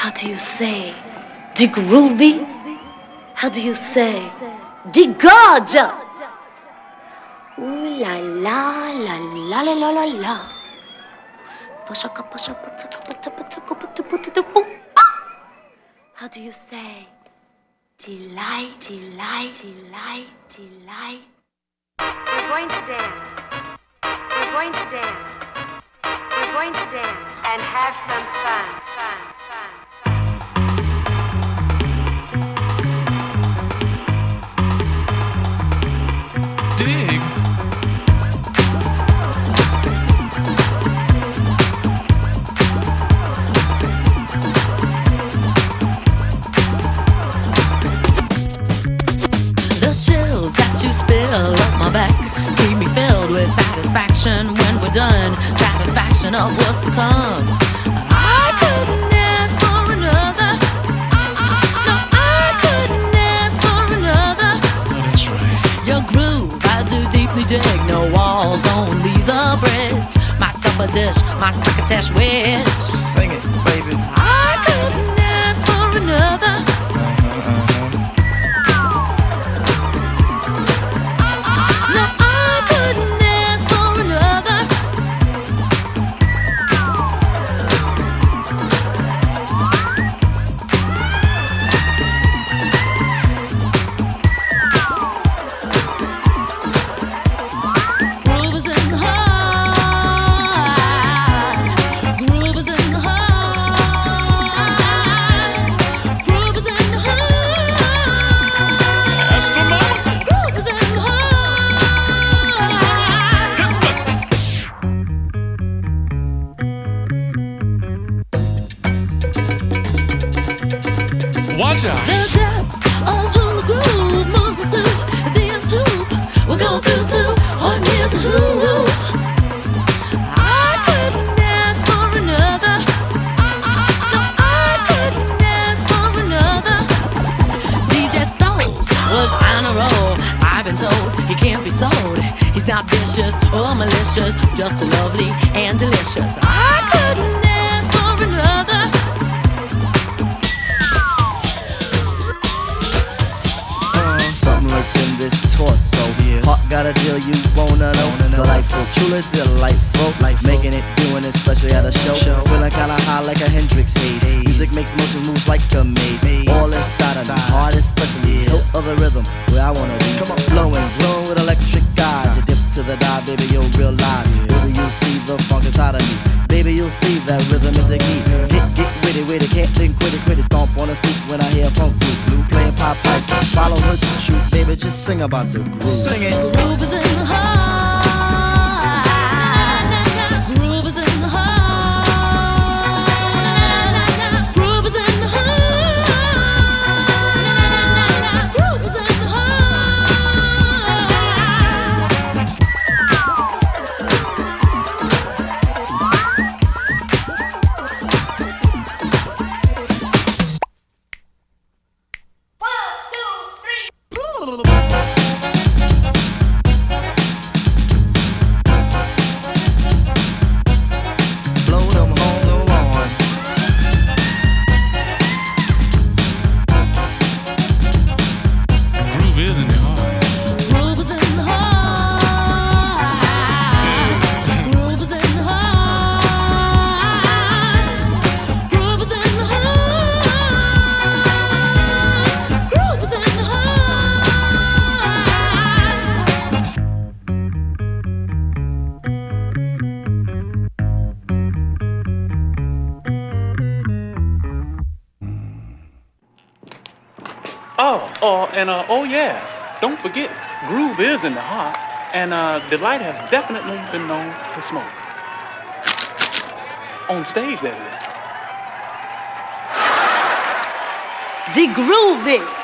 How do you say? Groovy? How do you say? The gorgeous? Ooh la la la la la la la la. How do you say? Delight, delight, delight, delight. We're going to dance. We're going to dance. We're going to dance and have some fun. fun. Satisfaction when we're done, satisfaction of what's to come. I couldn't ask for another. No, I couldn't ask for another. Your groove, I do deeply dig. No walls, only the bridge. My supper dish, my succotash wish. Sing it, baby. I about the and uh, Delight has definitely been known to smoke. On stage, that is. The groovy.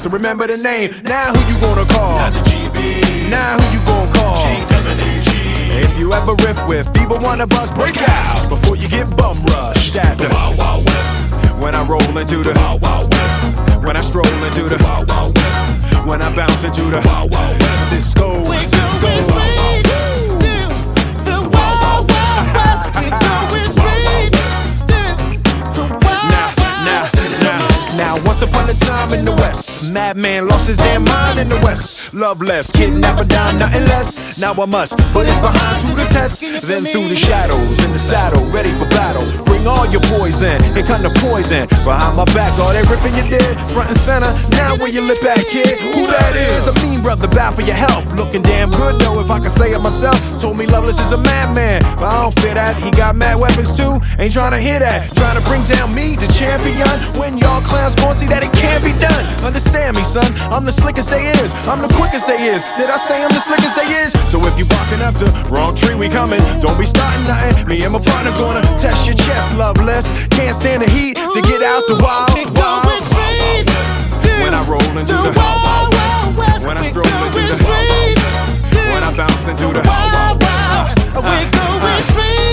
So remember the name. Now who you gonna call? Not the GB. Now who you gonna call? GWG. If you ever riff with either one of us, break out before you get bum rushed at the Wild Wild West. When I roll into the Wild Wild West. When I stroll into the Wild Wild West. When I bounce into the Wild Wild West. Cisco, Cisco. Once upon a time in the West, madman lost his damn mind in the West. Love Loveless, kidnapper down, nothing less. Now I must put his behind to the test. Then through the shadows, in the saddle, ready for battle bring all your poison and kind of poison. Behind my back, all that riffing you did, front and center. Now where you look back, kid, who that is? A mean brother, bad for your health. Looking damn good though, if I can say it myself. Told me Loveless is a madman, but I don't fear that. He got mad weapons too, ain't trying to hear that. Trying to bring down me, the champion. When y'all clowns gon' see that it can't be done. Understand me, son, I'm the slickest they is. I'm the quickest they is. Did I say I'm the slickest they is? So if you barking up the wrong tree, we coming. Don't be starting nothing. Me and my partner gonna test your chest that's loveless. Can't stand the heat to get out the wild. wild. When I roll into the, the wild, wild west. When I stroll into the wild, wild west. When I bounce into the wild, wild west. We're going free.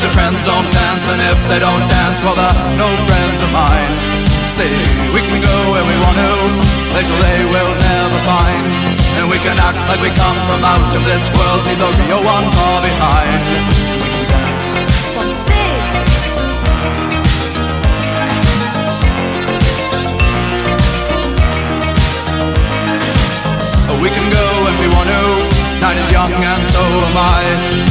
Cause your friends don't dance, and if they don't dance, well, they're no friends of mine. See, we can go where we want to, places they will never find. And we can act like we come from out of this world, leave the real one far behind. We can dance. We can go if we want to. Night is young and so am I.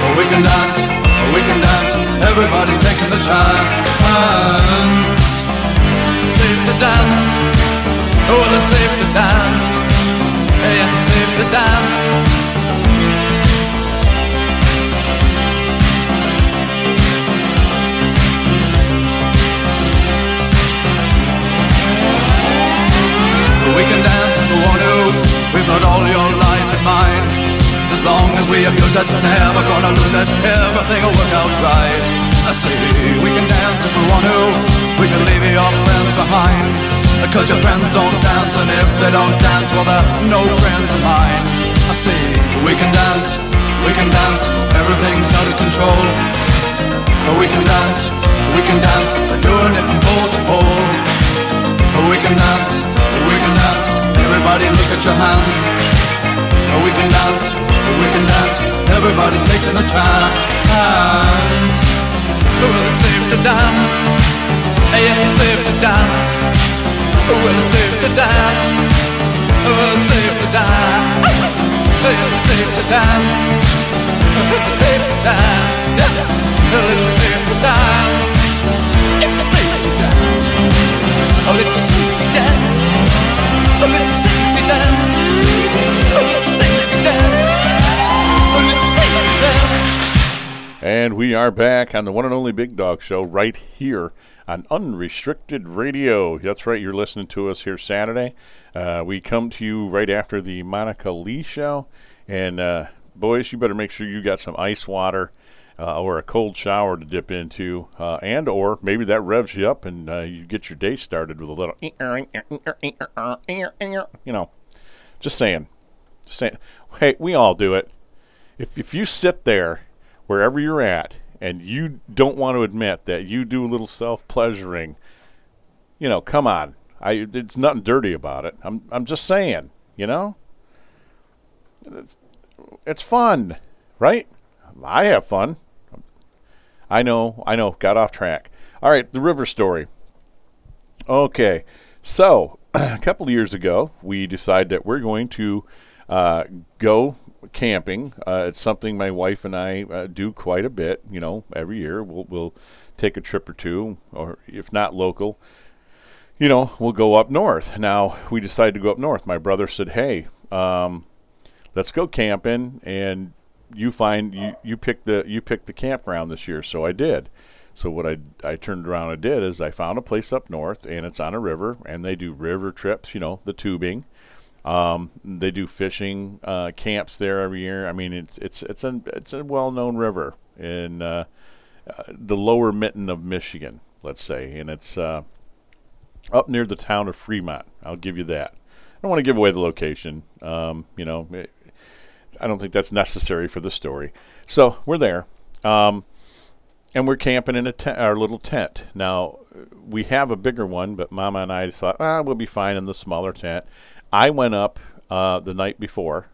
Oh, we can dance, oh, we can dance, everybody's taking the chance. Safe to dance, oh well it's safe to dance. Yes, it's safe to dance. Oh, we can dance if we want to. We've got all your life in mind. As long as we abuse it, never gonna lose it. Everything will work out right. I say we can dance if we want to. We can leave your friends behind. Because your friends don't dance, and if they don't dance, well they're no friends of mine. I say we can dance, we can dance. Everything's out of control. We can dance, we can dance. We're doing it from pole to pole. We can dance, we can dance. Everybody look at your hands. Oh, we can dance, we can dance. Everybody's taking a chance. Oh, well, it's safe to dance. Yes, it's safe to dance. Well, it's safe to dance. Well, it's safe to dance. Yes, it's safe to dance. It's safe to dance. Well, it's safe to dance. It's safe to dance. Oh, it's a And we are back on the one and only Big Dog Show right here on Unrestricted Radio. That's right, you're listening to us here Saturday. Uh, we come to you right after the Monica Lee show. And uh, boys, you better make sure you got some ice water uh, or a cold shower to dip into, uh, and or maybe that revs you up and uh, you get your day started with a little, you know, just saying, just saying. Hey, we all do it. If if you sit there wherever you're at and you don't want to admit that you do a little self pleasuring, you know, come on. I there's nothing dirty about it. I'm I'm just saying, you know? It's, it's fun, right? I have fun. I know, I know, got off track. All right, the river story. Okay, so a couple years ago, we decided that we're going to uh, go camping. Uh, it's something my wife and I uh, do quite a bit. You know, every year we'll we'll take a trip or two, or if not local, you know, we'll go up north. Now we decided to go up north. My brother said, "Hey, um, let's go camping," and you find you you pick the you pick the campground this year. So I did. So what I I turned around and did is I found a place up north, and it's on a river, and they do river trips. You know, the tubing. Um, they do fishing uh, camps there every year. I mean, it's it's it's a it's a well-known river in uh, uh, the lower mitten of Michigan, let's say, and it's uh, up near the town of Fremont. I'll give you that. I don't want to give away the location. Um, you know, it, I don't think that's necessary for the story. So we're there, um, and we're camping in a te- our little tent. Now we have a bigger one, but Mama and I thought, ah, we'll be fine in the smaller tent. I went up uh, the night before,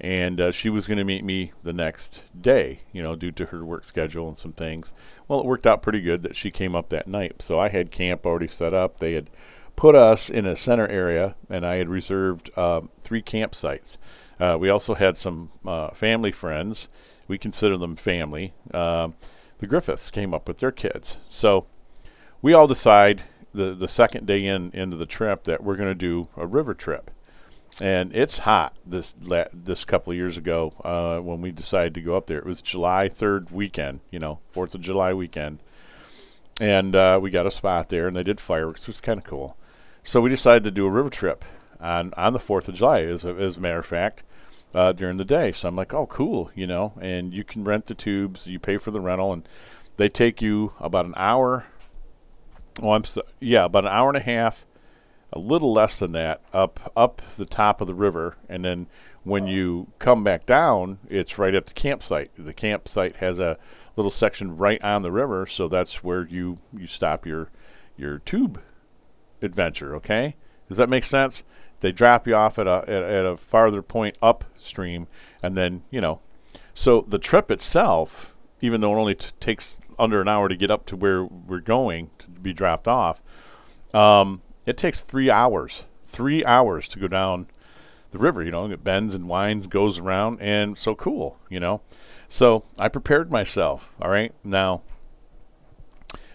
and uh, she was going to meet me the next day, you know, due to her work schedule and some things. Well, it worked out pretty good that she came up that night. So I had camp already set up. They had put us in a center area, and I had reserved uh, three campsites. Uh, we also had some uh, family friends. We consider them family. Um, the Griffiths came up with their kids. So we all decide the the second day in into the trip that we're going to do a river trip. and it's hot this la- this couple of years ago uh, when we decided to go up there. It was July third weekend, you know, Fourth of July weekend, and uh, we got a spot there, and they did fireworks, which was kind of cool. So we decided to do a river trip on on the Fourth of July, as a, as a matter of fact, uh, during the day. So I'm like, oh, cool, you know, and you can rent the tubes, you pay for the rental, and they take you about an hour. Oh, I'm so, yeah, about an hour and a half a little less than that up up the top of the river. And then when you come back down it's right at the campsite. The campsite has a little section right on the river so that's where you you stop your your tube adventure okay? Does that make sense? They drop you off at a at, at a farther point upstream and then you know. So the trip itself even though it only t- takes under an hour to get up to where we're going be dropped off um, it takes three hours, three hours to go down the river. You know, it bends and winds, goes around, and so cool. You know, so I prepared myself. All right, now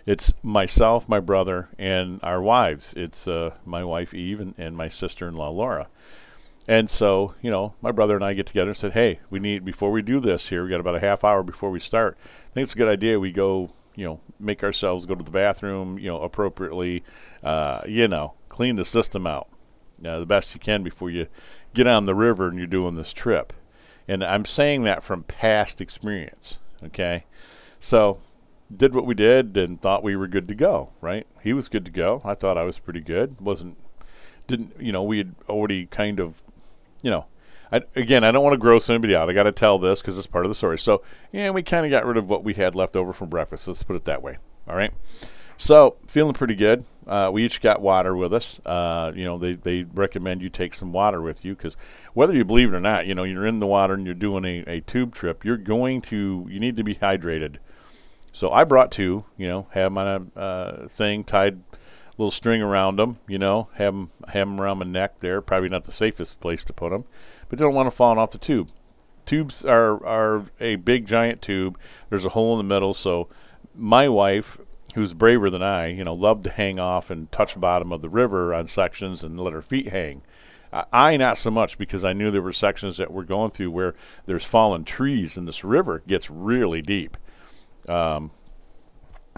it's myself, my brother, and our wives. It's uh, my wife Eve and, and my sister-in-law Laura. And so, you know, my brother and I get together and said, "Hey, we need before we do this here. We got about a half hour before we start. I think it's a good idea we go, you know, make ourselves go to the bathroom, you know, appropriately, uh, you know, clean the system out uh, the best you can before you get on the river and you're doing this trip." And I'm saying that from past experience. Okay, so did what we did and thought we were good to go. Right? He was good to go. I thought I was pretty good. wasn't didn't you know we had already kind of you know, I, again, I don't want to gross anybody out. I got to tell this because it's part of the story. So, yeah, we kind of got rid of what we had left over from breakfast. Let's put it that way. All right. So, feeling pretty good. Uh, we each got water with us. Uh, you know, they, they recommend you take some water with you because whether you believe it or not, you know, you're in the water and you're doing a, a tube trip, you're going to, you need to be hydrated. So, I brought two, you know, have a uh, thing tied a little string around them, you know, have them, have them around my neck there. Probably not the safest place to put them, but you don't want to fall off the tube. Tubes are, are a big giant tube. There's a hole in the middle, so my wife, who's braver than I, you know, loved to hang off and touch bottom of the river on sections and let her feet hang. I, not so much because I knew there were sections that we're going through where there's fallen trees and this river gets really deep. Um,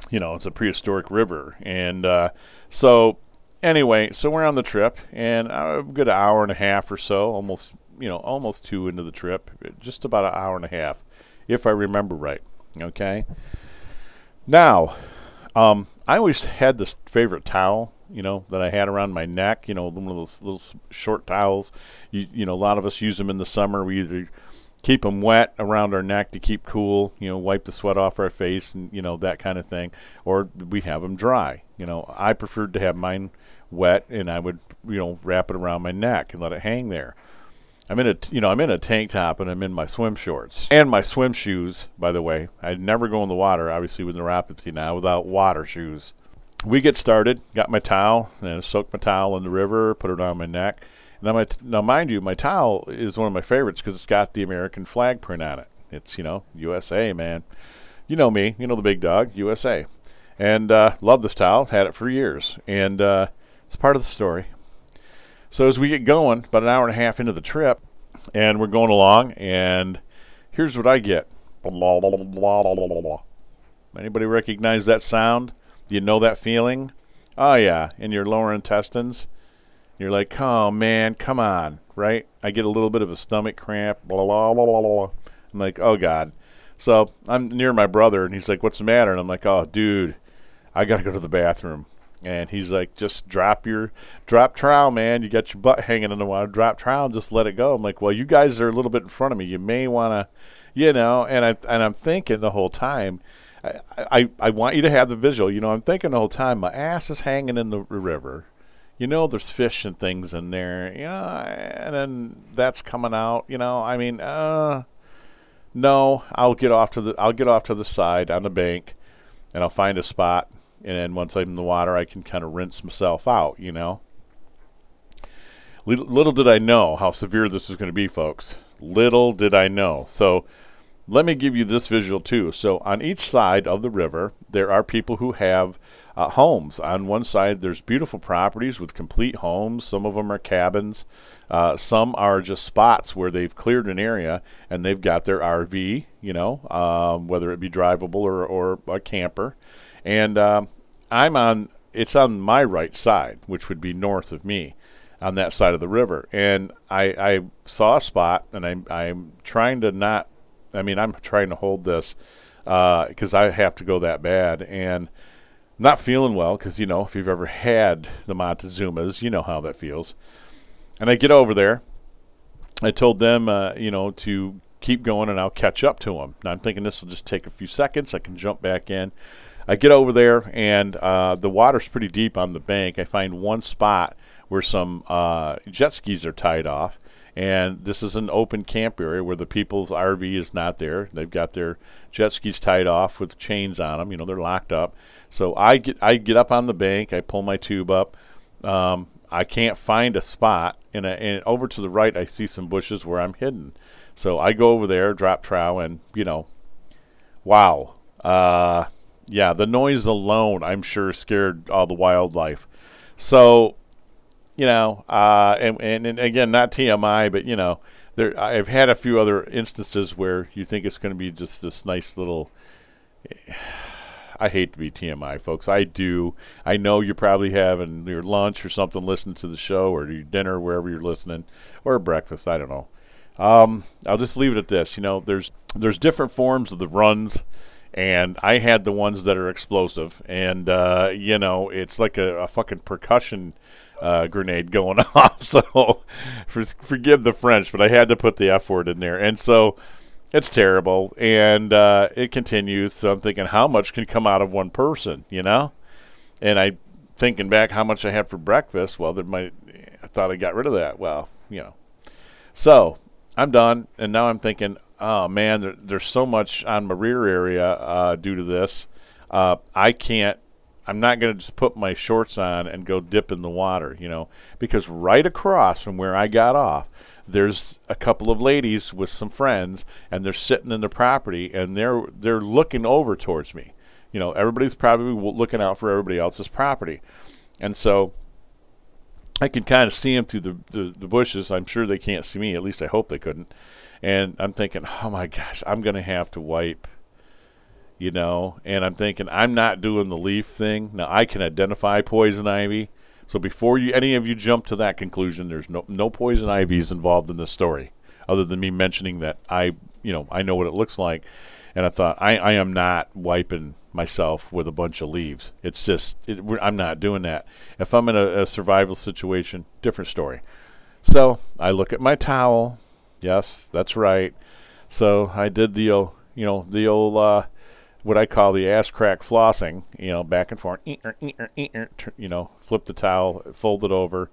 you know, it's a prehistoric river. And uh, so, anyway, so we're on the trip, and a good hour and a half or so, almost, you know, almost two into the trip, just about an hour and a half, if I remember right. Okay. Now, um, I always had this favorite towel, you know, that I had around my neck. You know, one of those little short towels. You, you know, a lot of us use them in the summer. We either keep them wet around our neck to keep cool, you know, wipe the sweat off our face and, you know, that kind of thing. Or we have them dry. You know, I preferred to have mine wet and I would, you know, wrap it around my neck and let it hang there. I'm in a, you know, I'm in a tank top and I'm in my swim shorts and my swim shoes. By the way, I'd never go in the water, obviously with neuropathy now, without water shoes. We get started. Got my towel and I soaked my towel in the river, put it on my neck. Now, my t- now, mind you, my towel is one of my favorites because it's got the American flag print on it. It's you know USA, man. You know me. You know the big dog, USA. And uh, love this towel. Had it for years, and uh, it's part of the story. So as we get going, about an hour and a half into the trip, and we're going along, and here's what I get. Blah, blah, blah. Anybody recognize that sound? Do you know that feeling? Oh yeah, in your lower intestines. You're like, oh man, come on, right? I get a little bit of a stomach cramp. Blah blah blah blah blah. I'm like, oh god. So I'm near my brother, and he's like, what's the matter? And I'm like, oh dude, I gotta go to the bathroom. And he's like, just drop your drop trowel, man. You got your butt hanging in the water. Drop trowel just let it go. I'm like, well, you guys are a little bit in front of me. You may want to, you know. And I and I'm thinking the whole time, I, I I want you to have the visual. You know, I'm thinking the whole time, my ass is hanging in the river you know there's fish and things in there you know and then that's coming out you know i mean uh no i'll get off to the i'll get off to the side on the bank and i'll find a spot and then once i'm in the water i can kind of rinse myself out you know little, little did i know how severe this was going to be folks little did i know so let me give you this visual too. So on each side of the river, there are people who have uh, homes. On one side, there's beautiful properties with complete homes. Some of them are cabins. Uh, some are just spots where they've cleared an area and they've got their RV, you know, um, whether it be drivable or, or a camper. And um, I'm on, it's on my right side, which would be north of me on that side of the river. And I, I saw a spot and I'm, I'm trying to not, I mean, I'm trying to hold this because I have to go that bad. And not feeling well because you know if you've ever had the Montezumas, you know how that feels. And I get over there. I told them, uh, you know, to keep going and I'll catch up to them. Now I'm thinking this will just take a few seconds. I can jump back in. I get over there and uh, the water's pretty deep on the bank. I find one spot where some uh, jet skis are tied off. And this is an open camp area where the people's RV is not there. They've got their jet skis tied off with chains on them. You know, they're locked up. So I get I get up on the bank. I pull my tube up. Um, I can't find a spot, and, a, and over to the right I see some bushes where I'm hidden. So I go over there, drop trowel, and you know, wow, uh, yeah, the noise alone I'm sure scared all the wildlife. So you know, uh, and, and, and again, not TMI, but you know, there I've had a few other instances where you think it's going to be just this nice little. I hate to be TMI, folks. I do. I know you're probably having your lunch or something, listening to the show, or your dinner, wherever you're listening, or breakfast. I don't know. Um, I'll just leave it at this. You know, there's there's different forms of the runs, and I had the ones that are explosive, and uh, you know, it's like a, a fucking percussion uh, grenade going off. So for, forgive the French, but I had to put the F word in there, and so it's terrible, and uh, it continues. So I'm thinking, how much can come out of one person, you know? And I thinking back how much I had for breakfast. Well, there might I thought I got rid of that. Well, you know. So I'm done, and now I'm thinking, oh man, there, there's so much on my rear area uh, due to this. Uh, I can't. I'm not going to just put my shorts on and go dip in the water, you know, because right across from where I got off, there's a couple of ladies with some friends and they're sitting in the property and they're they're looking over towards me you know everybody's probably looking out for everybody else's property and so i can kind of see them through the, the, the bushes. I'm sure they can't see me. At least i hope they couldn't. And i'm thinking oh my gosh i'm going to have to wipe you know? And i'm thinking i'm not doing the leaf thing. Now i can identify poison ivy. So before you any of you jump to that conclusion, there's no no poison ivies involved in this story, other than me mentioning that I you know I know what it looks like, and I thought I I am not wiping myself with a bunch of leaves. It's just it, I'm not doing that. If I'm in a, a survival situation, different story. So I look at my towel. Yes, that's right. So I did the old, you know the old uh, what I call the ass crack flossing, you know, back and forth, you know, flip the towel, fold it over,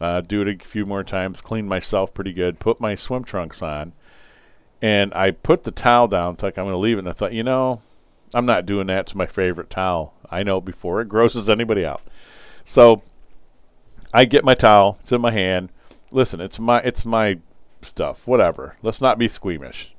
uh, do it a few more times, clean myself pretty good, put my swim trunks on, and I put the towel down, like I'm going to leave it, and I thought, you know, I'm not doing that. It's my favorite towel. I know before it grosses anybody out. So I get my towel, it's in my hand. Listen, it's my it's my stuff, whatever. Let's not be squeamish.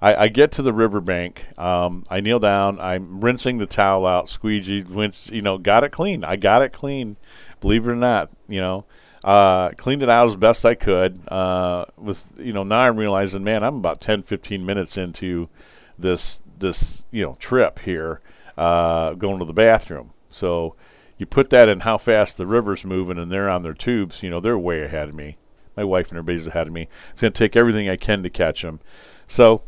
I, I get to the riverbank. Um, I kneel down. I'm rinsing the towel out, squeegee, rinse, you know, got it clean. I got it clean. Believe it or not, you know, uh, cleaned it out as best I could. Uh, was you know now I'm realizing, man, I'm about 10, 15 minutes into this this you know trip here, uh, going to the bathroom. So you put that in how fast the river's moving, and they're on their tubes. You know, they're way ahead of me. My wife and everybody's ahead of me. It's going to take everything I can to catch them. So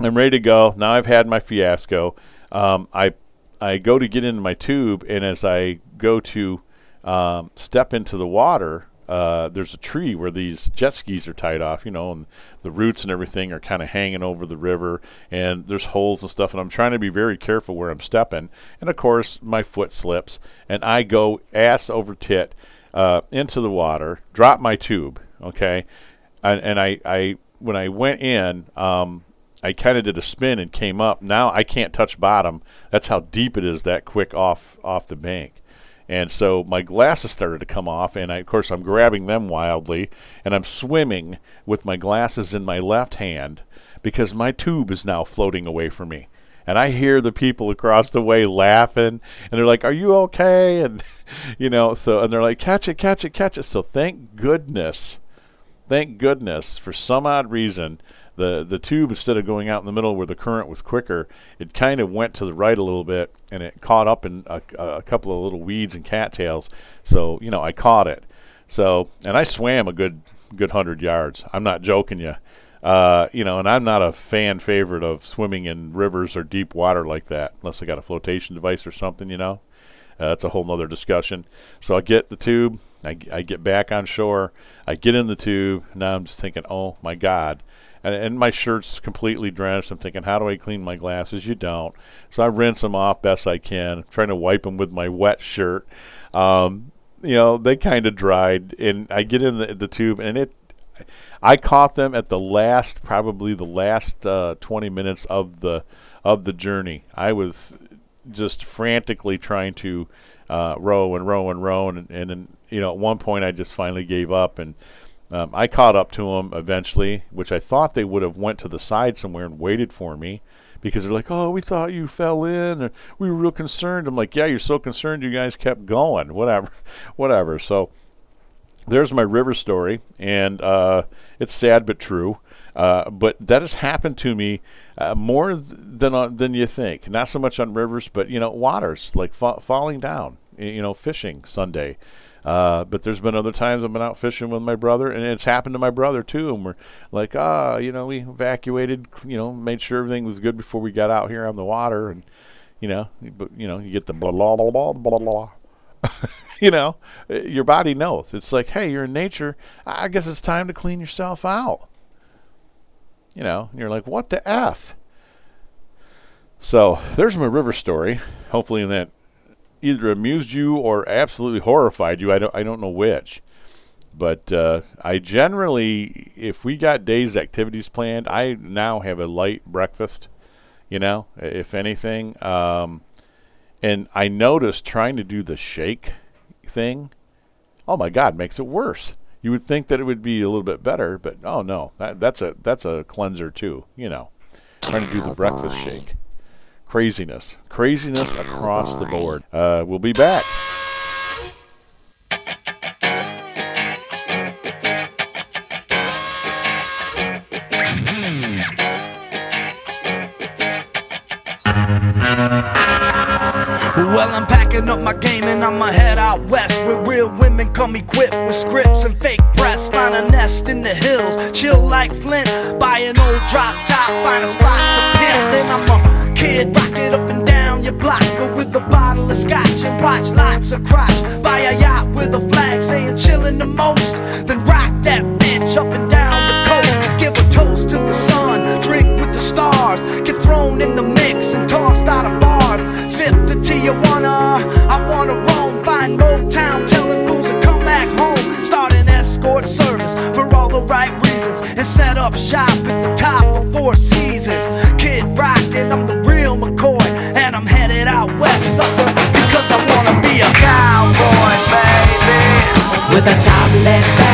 I'm ready to go. Now I've had my fiasco. Um, I I go to get into my tube, and as I go to um, step into the water, uh, there's a tree where these jet skis are tied off, you know, and the roots and everything are kind of hanging over the river, and there's holes and stuff, and I'm trying to be very careful where I'm stepping, and of course my foot slips, and I go ass over tit uh, into the water, drop my tube, okay, and, and I, I when I went in, um, I kind of did a spin and came up. Now I can't touch bottom. That's how deep it is that quick off off the bank. And so my glasses started to come off, and I, of course I'm grabbing them wildly, and I'm swimming with my glasses in my left hand because my tube is now floating away from me. And I hear the people across the way laughing, and they're like, "Are you okay?" And you know, so and they're like, "Catch it, catch it, catch it." So thank goodness, thank goodness, for some odd reason, the the tube instead of going out in the middle where the current was quicker, it kind of went to the right a little bit, and it caught up in a, a couple of little weeds and cattails. So you know, I caught it. So and I swam a good good hundred yards. I'm not joking you. Uh, you know, and I'm not a fan favorite of swimming in rivers or deep water like that, unless I got a flotation device or something. You know, uh, that's a whole nother discussion. So I get the tube, I, I get back on shore, I get in the tube. Now I'm just thinking, oh my god. And, and my shirt's completely drenched. I'm thinking, how do I clean my glasses? You don't. So I rinse them off best I can. I'm trying to wipe them with my wet shirt. Um, you know, they kind of dried, and I get in the, the tube, and it I caught them at the last, probably the last uh, 20 minutes of the of the journey. I was just frantically trying to uh, row and row and row, and, and then you know at one point I just finally gave up, and um, I caught up to them eventually, which I thought they would have went to the side somewhere and waited for me. Because they're like, oh, we thought you fell in, or we were real concerned. I'm like, yeah, you're so concerned, you guys kept going, whatever, whatever. So, there's my river story, and uh, it's sad but true. Uh, but that has happened to me uh, more th- than on, than you think. Not so much on rivers, but you know, waters like fa- falling down. You know, fishing Sunday. Uh, but there's been other times I've been out fishing with my brother, and it's happened to my brother too. And we're like, ah, you know, we evacuated, you know, made sure everything was good before we got out here on the water, and you know, but you know, you get the blah blah blah blah blah blah you know, your body knows. It's like, hey, you're in nature. I guess it's time to clean yourself out. You know, and you're like, what the F? So there's my river story. Hopefully, that either amused you or absolutely horrified you. I don't, I don't know which. But uh, I generally, if we got days activities planned, I now have a light breakfast. You know, if anything. Um, and I noticed trying to do the shake thing, oh my God, makes it worse. You would think that it would be a little bit better, but oh no, that, that's a that's a cleanser too. You know, trying to do the breakfast shake, craziness, craziness across the board. Uh, we'll be back. Well, I'm packing up my game and I'ma head out west where real women come equipped with scripts and fake breasts. Find a nest in the hills, chill like Flint. Buy an old drop top, find a spot to pimp. Then I'm a kid, rock it up and down your block with a bottle of scotch and watch lots of crotch. Buy a yacht with a flag saying chillin' the most. Then rock that bitch up and down the coast. Give a toast to the sun, drink with the stars. Get thrown in the mix and tossed out of Sip the Tijuana, I wanna roam. Find Motown, telling fools to come back home. Start an escort service for all the right reasons. And set up shop at the top of Four Seasons. Kid rockin', I'm the real McCoy. And I'm headed out west, sucker, because I wanna be a cowboy, baby. With a top left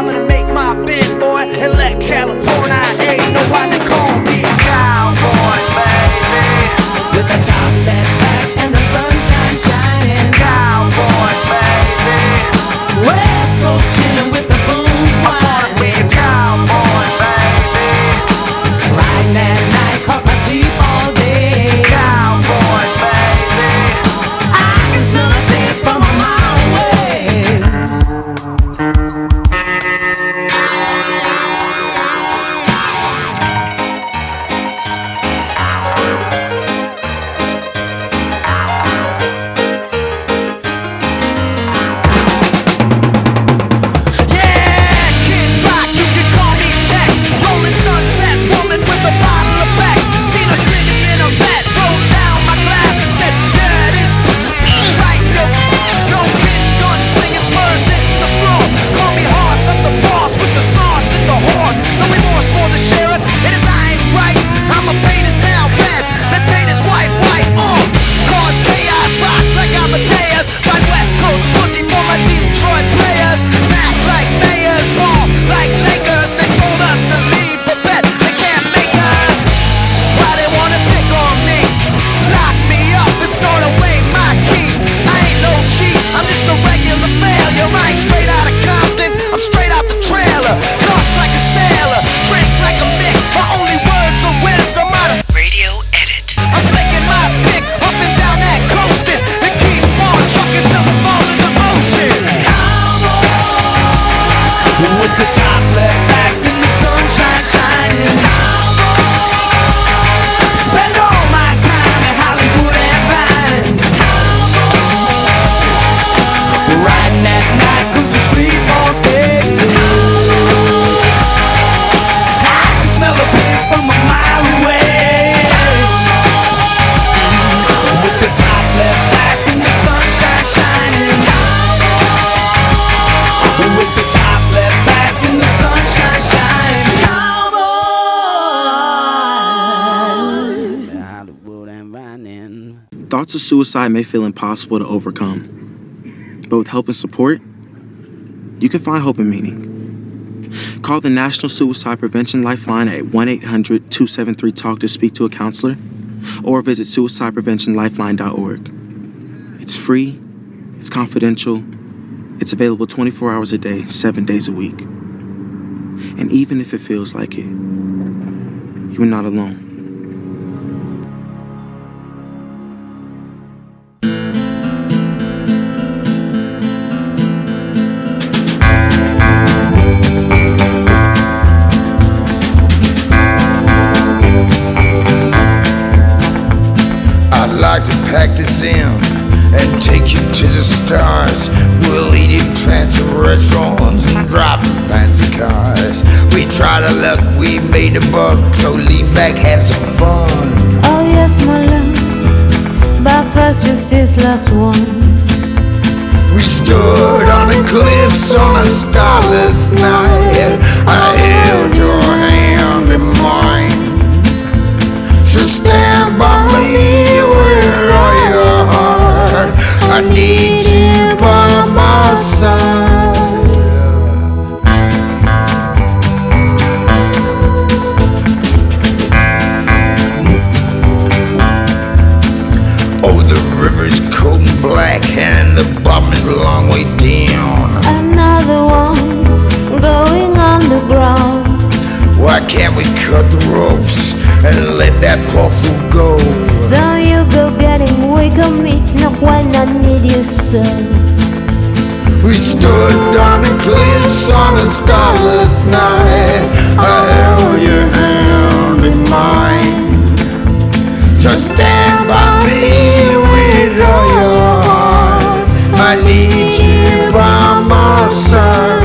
I'm gonna make my bid, boy, and let California suicide may feel impossible to overcome, but with help and support, you can find hope and meaning. Call the National Suicide Prevention Lifeline at 1 800 273 TALK to speak to a counselor or visit suicidepreventionlifeline.org. It's free, it's confidential, it's available 24 hours a day, 7 days a week. And even if it feels like it, you are not alone. Oh, the river's cold and black, and the bottom is a long way down. Another one going underground. Why can't we cut the ropes and let that poor fool go? Don't you go getting weak on me, not when I need you so. We stood on the cliffs on a starless night. I held your hand in mine. So stand by me with all your heart. I need you by my side.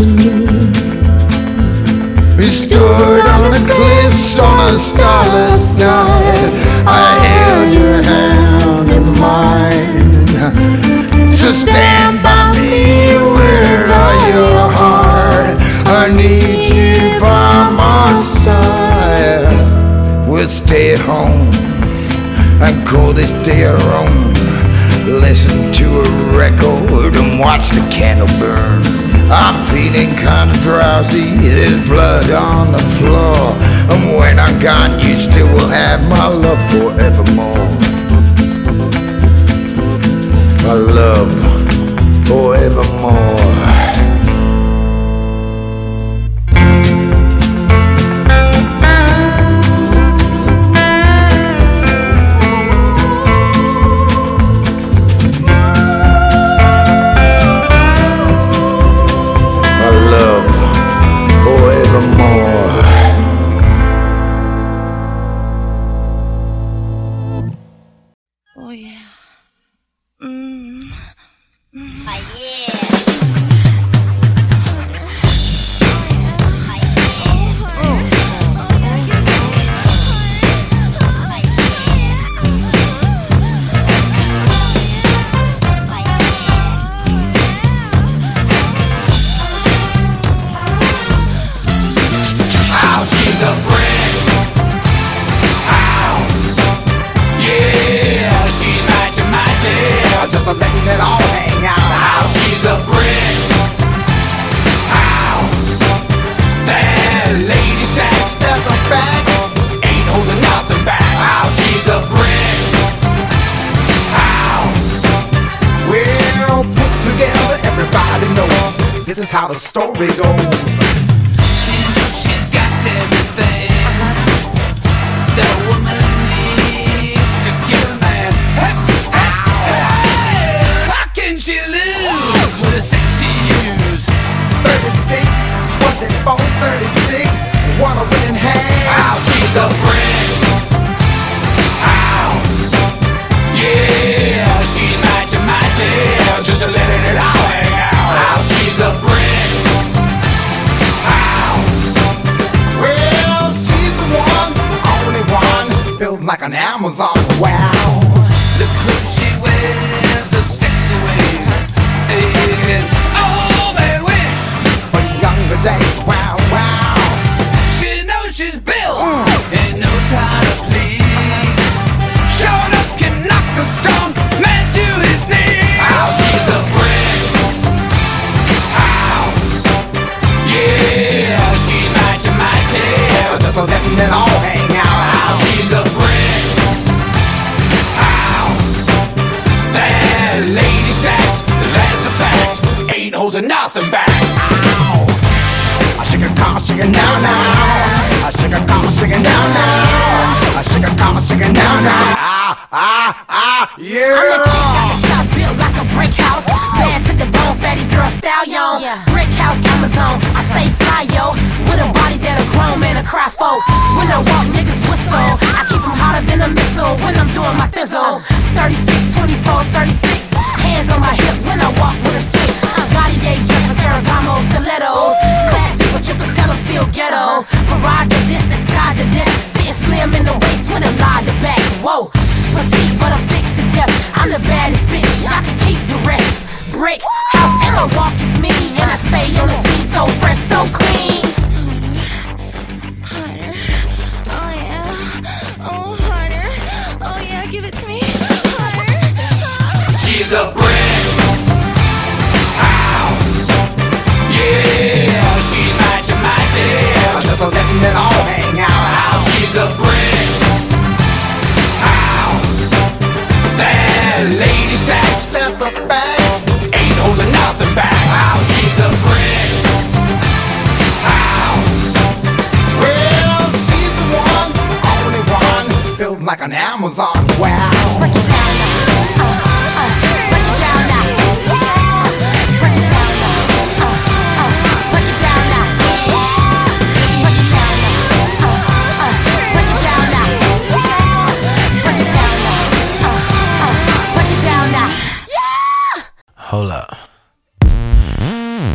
To me. We stood on the cliffs on a starless night. I held your hand in mine. So stand by me with all your heart. I need you by my side. We'll stay at home and call this day our own. Listen to a record and watch the candle burn. I'm feeling kinda drowsy, there's blood on the floor. And when I'm gone, you still will have my love forevermore. My love forevermore. How the story goes.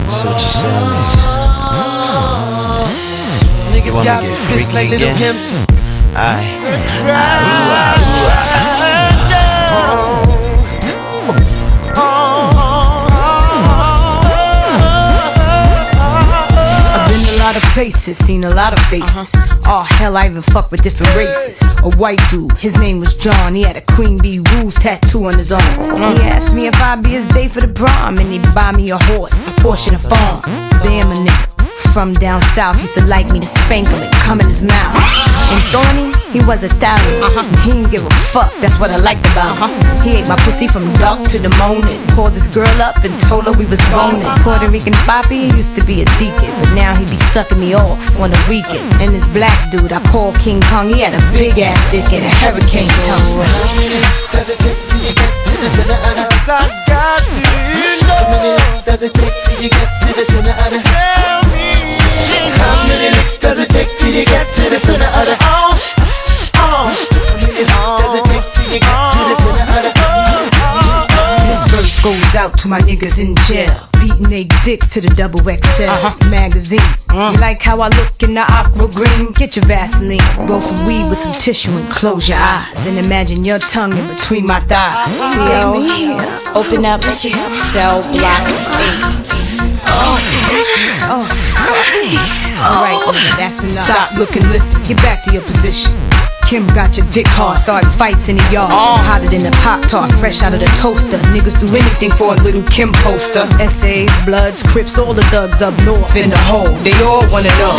See what you're saying is. You Niggas wanna got get fists freaky like little again? pimps. Aye. Places, seen a lot of faces. Oh hell, I even fuck with different races. A white dude, his name was John. He had a Queen Bee Rules tattoo on his arm. Uh-huh. He asked me if I'd be his day for the prom, and he'd buy me a horse, a and a farm. Damn a nigga. From down south, used to like me to spank him and come in his mouth. And Thorny, he was a thousand. He didn't give a fuck, that's what I liked about him. He ate my pussy from dark to the morning. Called this girl up and told her we was boning. Puerto Rican Poppy used to be a deacon, but now he be sucking me off on the weekend. And this black dude I call King Kong, he had a big ass dick and a hurricane tongue. Does it take till you get to the center of the I got know. How many does it take till you get to the center of the Tell me. How many licks does it take till you get to the center of the to my niggas in jail. Beating they dicks to the double XL uh-huh. magazine. Uh-huh. You like how I look in the aqua green? Get your Vaseline, roll some weed with some tissue and close your eyes. And imagine your tongue in between my thighs. Baby. Open up cell block eight. Oh. oh, oh. Alright, that's enough. Stop, look, and listen. Get back to your position. Kim got your dick hard, starting fights in the yard. All Hotter than a Pop Tart, fresh out of the toaster. Niggas do anything for a little Kim poster. Essays, Bloods, Crips, all the thugs up north in the hole. They all wanna know.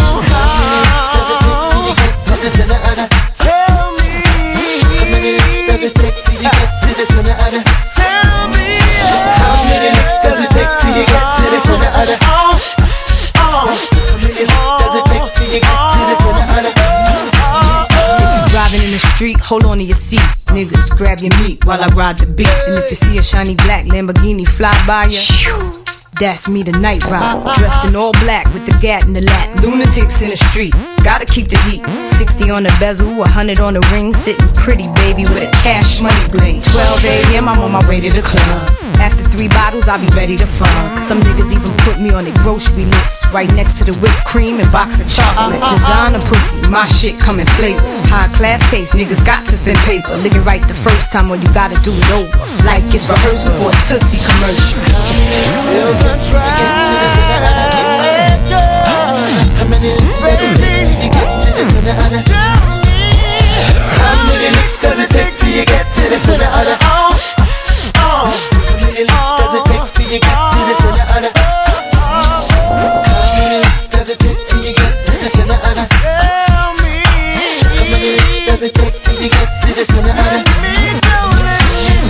Hold on to your seat. Niggas, grab your meat while I ride the beat. And if you see a shiny black Lamborghini fly by you, that's me, the night rider. Dressed in all black with the gat in the lat. Lunatics in the street. gotta keep the heat. 60 on the bezel, 100 on the ring, sitting pretty baby with a cash money bling. 12 a.m. I'm on my way to the club. After three bottles, I'll be ready to fuck. Some niggas even put me on their grocery list, right next to the whipped cream and box of chocolate. Designer pussy, my shit come in flavors. High class taste, niggas got to spend paper. Lick it right the first time, or you gotta do it over. Like it's rehearsal for a Tootsie commercial.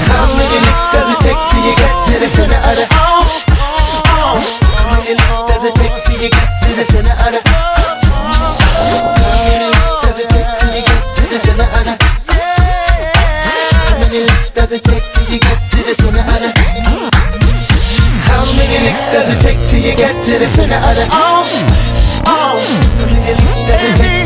How many licks does it take till you get to the center of the to the center of the How many licks does it take till you get to the center of the How many licks does it take till you get to the center of the How many licks does it take till you get to the center of the oh, oh. How many licks does it take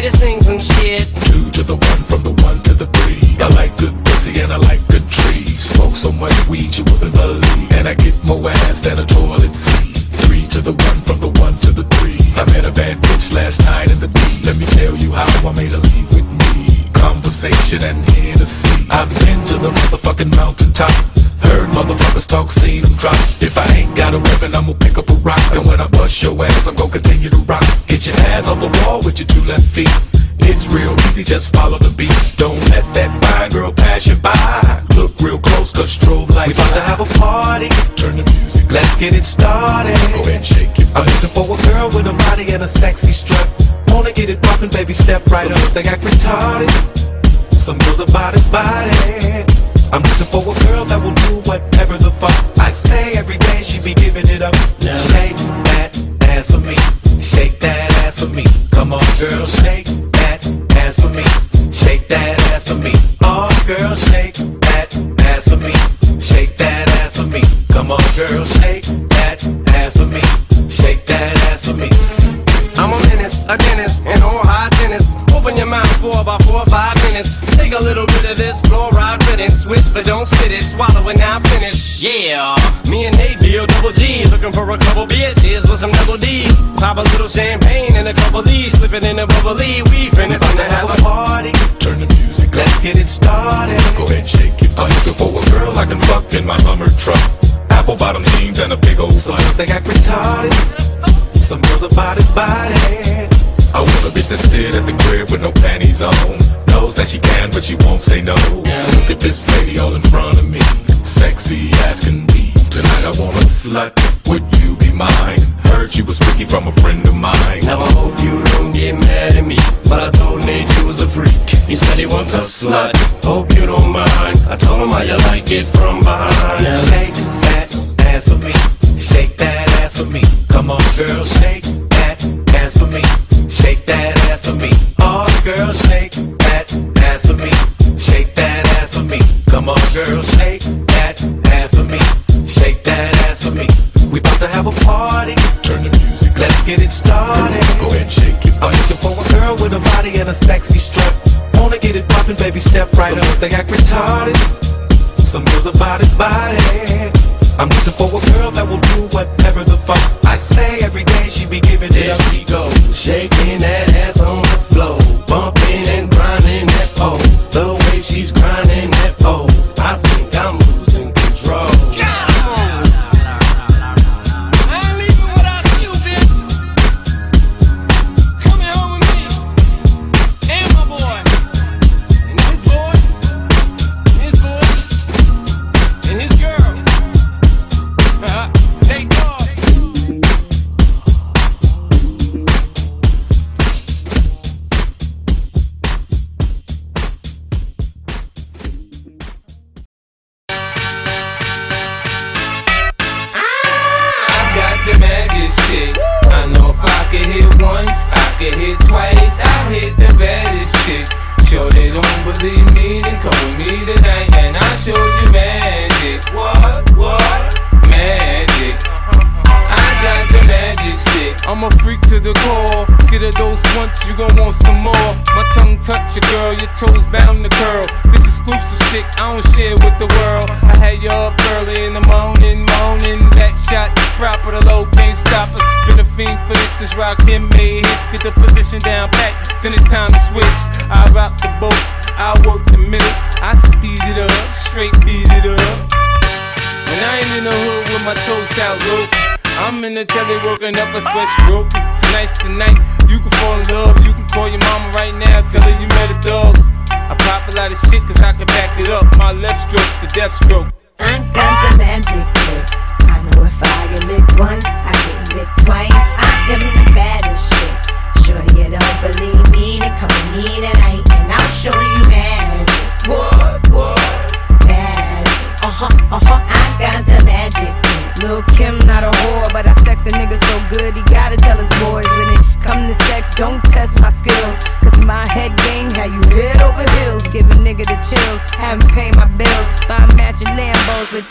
Get his thing some shit. Two to the one, from the one to the three. I like good pussy and I like good trees. Smoke so much weed you wouldn't believe. And I get more ass than a toilet seat. Three to the one, from the one to the three. I met a bad bitch last night in the D. Let me tell you how I made her leave with me. Conversation and Hennessy. I've been to the motherfucking mountaintop. Heard motherfuckers talk, seen them drop. If I ain't got a weapon, I'ma pick up a rock. And when I bust your ass, I'm gonna continue to rock. Get your ass off the wall with your two left feet. It's real easy, just follow the beat. Don't let that fine girl pass you by. Look real close, cause strobe lights. We about to have a party. Turn the music, let's get it started. Go ahead, shake it. I'm looking for a girl with a body and a sexy strut. Wanna get it poppin', baby, step right Some up. They act retarded. Some girls are body body. I'm looking for a girl that will do whatever the fuck I say every day. She be giving it up. Shake that ass for me. Shake that ass for me. Come on, girl, shake that ass for me. Shake that ass for me. Oh, girl, shake that ass for me. Shake that ass for me. Come on, girl, shake that ass for me. Shake that ass for me. I'm a menace, a dentist, and all high tennis. Open your mouth for about four or five minutes. Take a little bit of this fluoride riddance. Switch, but don't spit it. Swallow it now, finish. Yeah, me and Nate deal double G. Looking for a couple bitches with some double D's. Pop a little champagne and a couple D's. Slip it in a bubbly. We finna finna have a party. Turn the music up. Let's get it started. Go ahead, shake it. I'm looking for a girl I can fuck in my Hummer truck. Apple bottom jeans and a big old slut. they act retarded. Some girls are body body. I want a bitch that sit at the crib with no panties on. Knows that she can, but she won't say no. Look at this lady all in front of me. Sexy as can be. Tonight I want a slut. Would you be mine? Heard she was freaky from a friend of mine. Now I hope you don't get mad at me, but I told Nate you was a freak. He said he wants a slut. Hope you don't mind. I told him how you like it from behind. Shake that ass for me. Shake that ass for me. Come on, girl, shake that ass for me. Shake that ass for me. Oh, girl, shake that ass for me. Shake that ass for me. Come on, girl, shake that ass for me. Shake that ass for me. We about to have a party. Turn the music up. Let's get it started. Go ahead, shake it. I'm looking for a girl with a body and a sexy strut. Wanna get it poppin', baby, step right Some up. They act retarded. Some girls a body body. I'm looking for a girl that will do whatever the fuck I say every day. She be giving it There up. she goes. Shaking that ass on the floor, bumping and grinding that pole. The way she's grinding twice. I hit the baddest chicks. Sure they don't believe me, then come with me tonight and I'll show you magic. What? I'm a freak to the core. Get a dose once, you gon' want some more. My tongue touch your girl, your toes bound to curl. This exclusive stick, I don't share with the world. I had you up early in the morning, moaning. Back shot, proper, the low can't stop us. Been a fiend for this, is rock him made hits. Get the position down pat, then it's time to switch. I rock the boat, I work the middle. I speed it up, straight beat it up. When I ain't in the hood with my toes out low, I'm in the telly working up a sweat stroke. Tonight's the night, you can fall in love. You can call your mama right now, tell her you met a dog. I pop a lot of shit cause I can back it up. My left stroke's the death stroke. I got the magic lick. I know if I get licked once, I get licked twice. I am the baddest chick. Shorty, you don't believe me, then come with me tonight and I'll show you magic. What? What? Magic. Uh huh, uh huh. I got the magic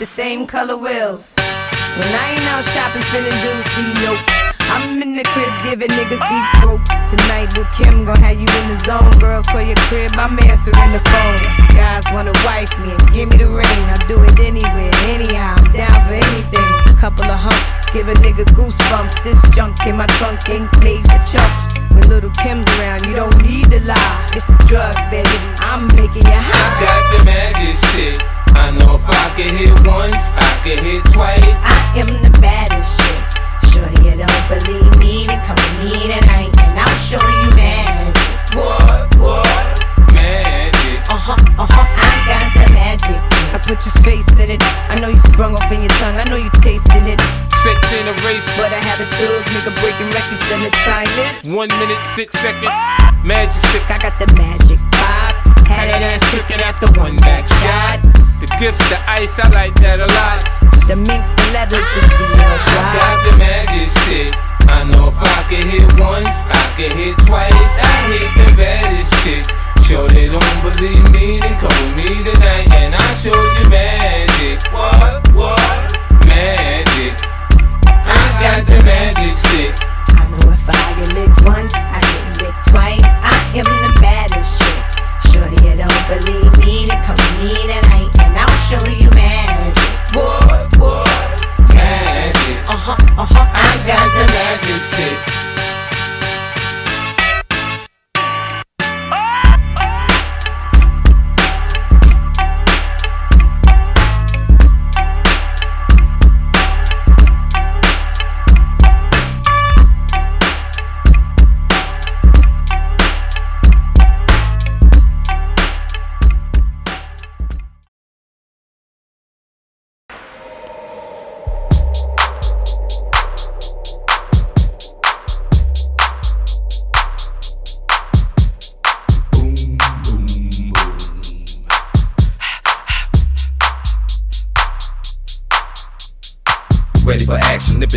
the same color wheels. When I ain't out shopping, spending dudes, see nope. I'm in the crib giving niggas deep throat. Tonight, Lil' Kim gon' have you in the zone. Girls call your crib, I'm answering the phone. Guys wanna wife me and give me the ring. I do it anywhere, anyhow. I'm down for anything. A Couple of humps, give a nigga goosebumps. This junk in my trunk ain't made for chumps. When little Kim's around, you don't need to lie. It's drugs, baby. I'm making you high. I got the magic stick. I know if I could hit once, I could hit twice. I am the baddest chick. Shorty, you don't believe me, then come with me tonight and I'll show you magic. What? What? Magic. Uh huh, uh huh. I got the magic. I put your face in it. I know you sprung off in your tongue. I know you tasted it. In a race, But I have a thug nigga breaking records and the time is one minute, six seconds. Magic stick. I got the magic box. Had that ass chicken after one back shot. The gifts, the ice, I like that a lot. The minks, the leathers, the I seal got the magic stick. I know if I could hit once, I could hit twice. I hit the baddest chicks. Sure they don't believe me, then come with me tonight and I'll show you magic. What? What? Magic. I got the magic stick. I know if I get licked once, I get licked twice. I am the baddest chick. Shorty, you don't believe me, then come with me tonight and I'll show you magic. What? What? Magic. Uh huh, uh huh. I got the magic stick.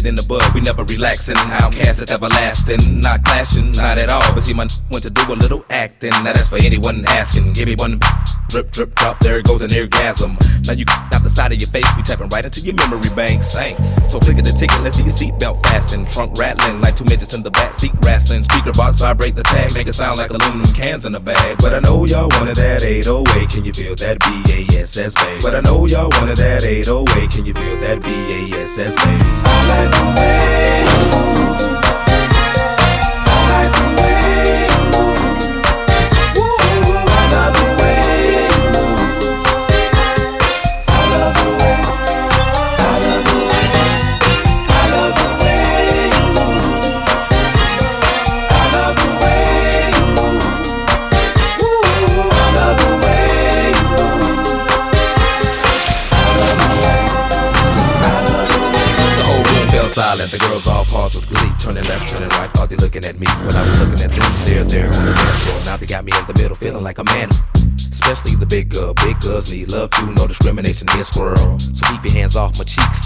It in the bud. We never relaxing. OutKast is everlasting. Not clashing, not at all. But see, my went to do a little acting. Now that's for anyone asking. Give me one Drip, drip, drop, there it goes an orgasm. Now you out the side of your face, we tapping right into your memory bank. Thanks. So click at the ticket, let's see your seatbelt fasten. Trunk rattling like two midgets in the back seat wrestling. Speaker box vibrate the tag, make it sound like aluminum cans in a bag. But I know y'all wanted that 808. Can you feel that BASS bass? But I know y'all wanted that 808. Can you feel that BASS bass? All I know The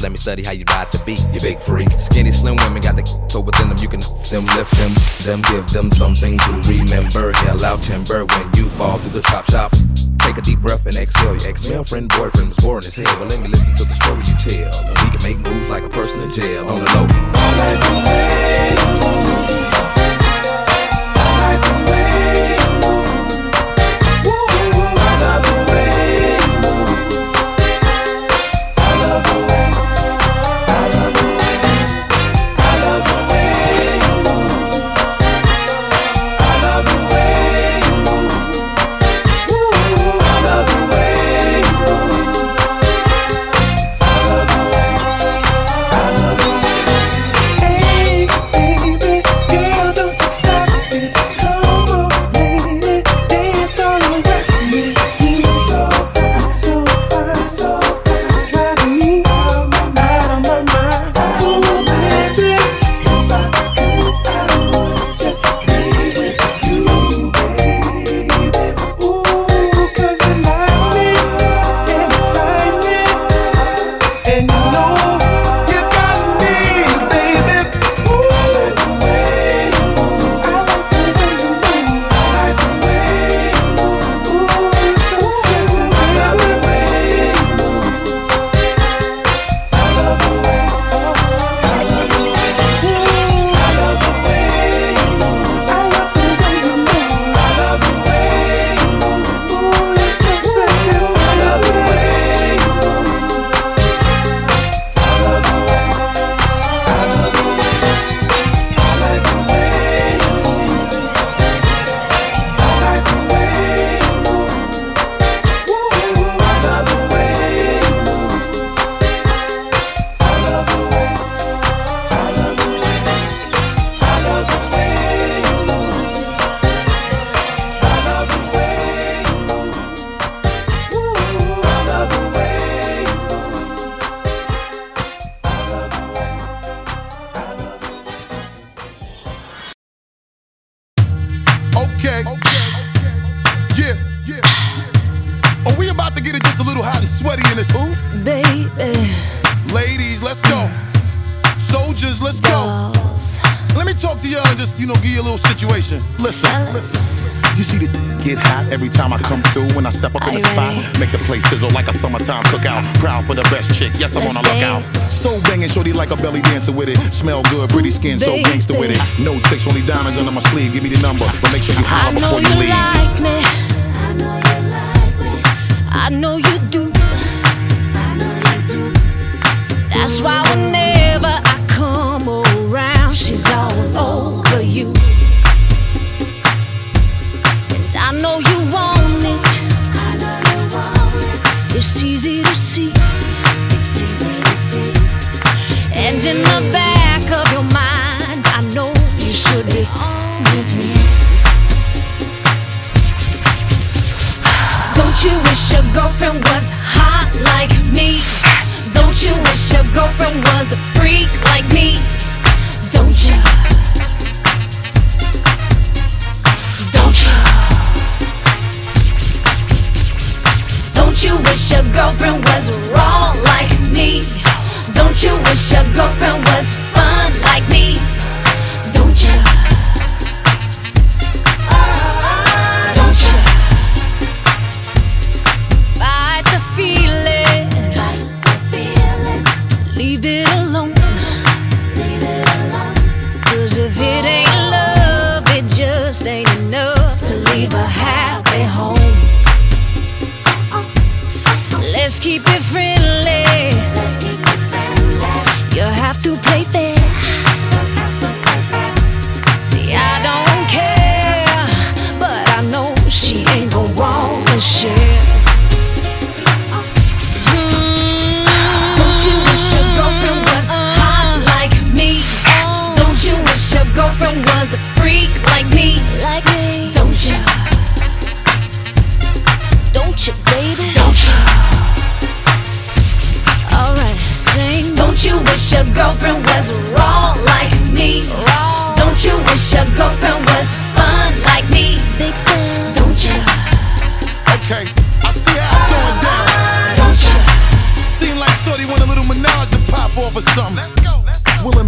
Let me study how you ride the beat. You big freak. Skinny, slim women got the so within them. You can them lift them, them give them something to remember. Hell out timber when you fall through the chop shop. Take a deep breath and exhale. Your ex-girlfriend, boyfriend was boring as hell. But let me listen to the story you tell. And can make moves like a person in jail on the low. All I do Hey, Ladies, let's go. Soldiers, let's go. Let me talk to y'all and just, you know, give you a little situation. Listen, listen. You see the get hot every time I come through when I step up in the spot. Make the place sizzle like a summertime cookout. Proud for the best chick. Yes, I'm on the lookout. So banging, shorty like a belly dancer with it. Smell good, pretty skin, so gangster with it. No tricks, only diamonds under my sleeve. Give me the number, but make sure you holler before you leave. I know you like me. I know you do. That's why whenever I come around, she's all over you. And I know you want it. It's easy to see. And in the back of your mind, I know you should be on with me. Don't you wish your girlfriend was hot like me? Don't you wish your girlfriend was a freak like me? Don't you? Don't you? Don't you wish your girlfriend was raw like me? Don't you wish your girlfriend was fun like me? Keep it friendly. You have to play fair. Your girlfriend was wrong like me? Wrong. Don't you wish your girlfriend was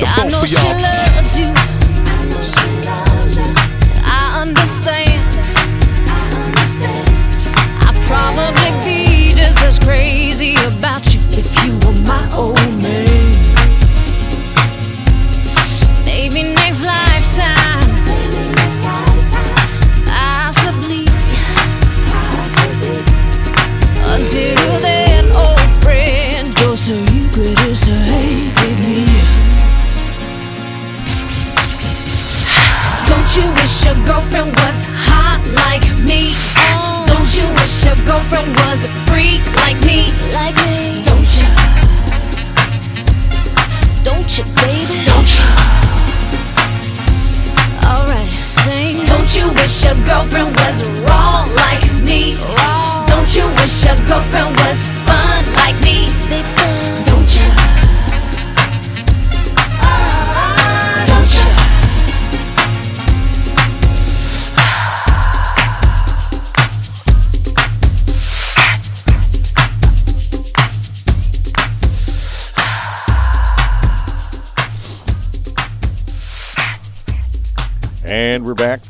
the I know for she y'all. loves you. I understand. I'd probably be just as crazy about you if you were my old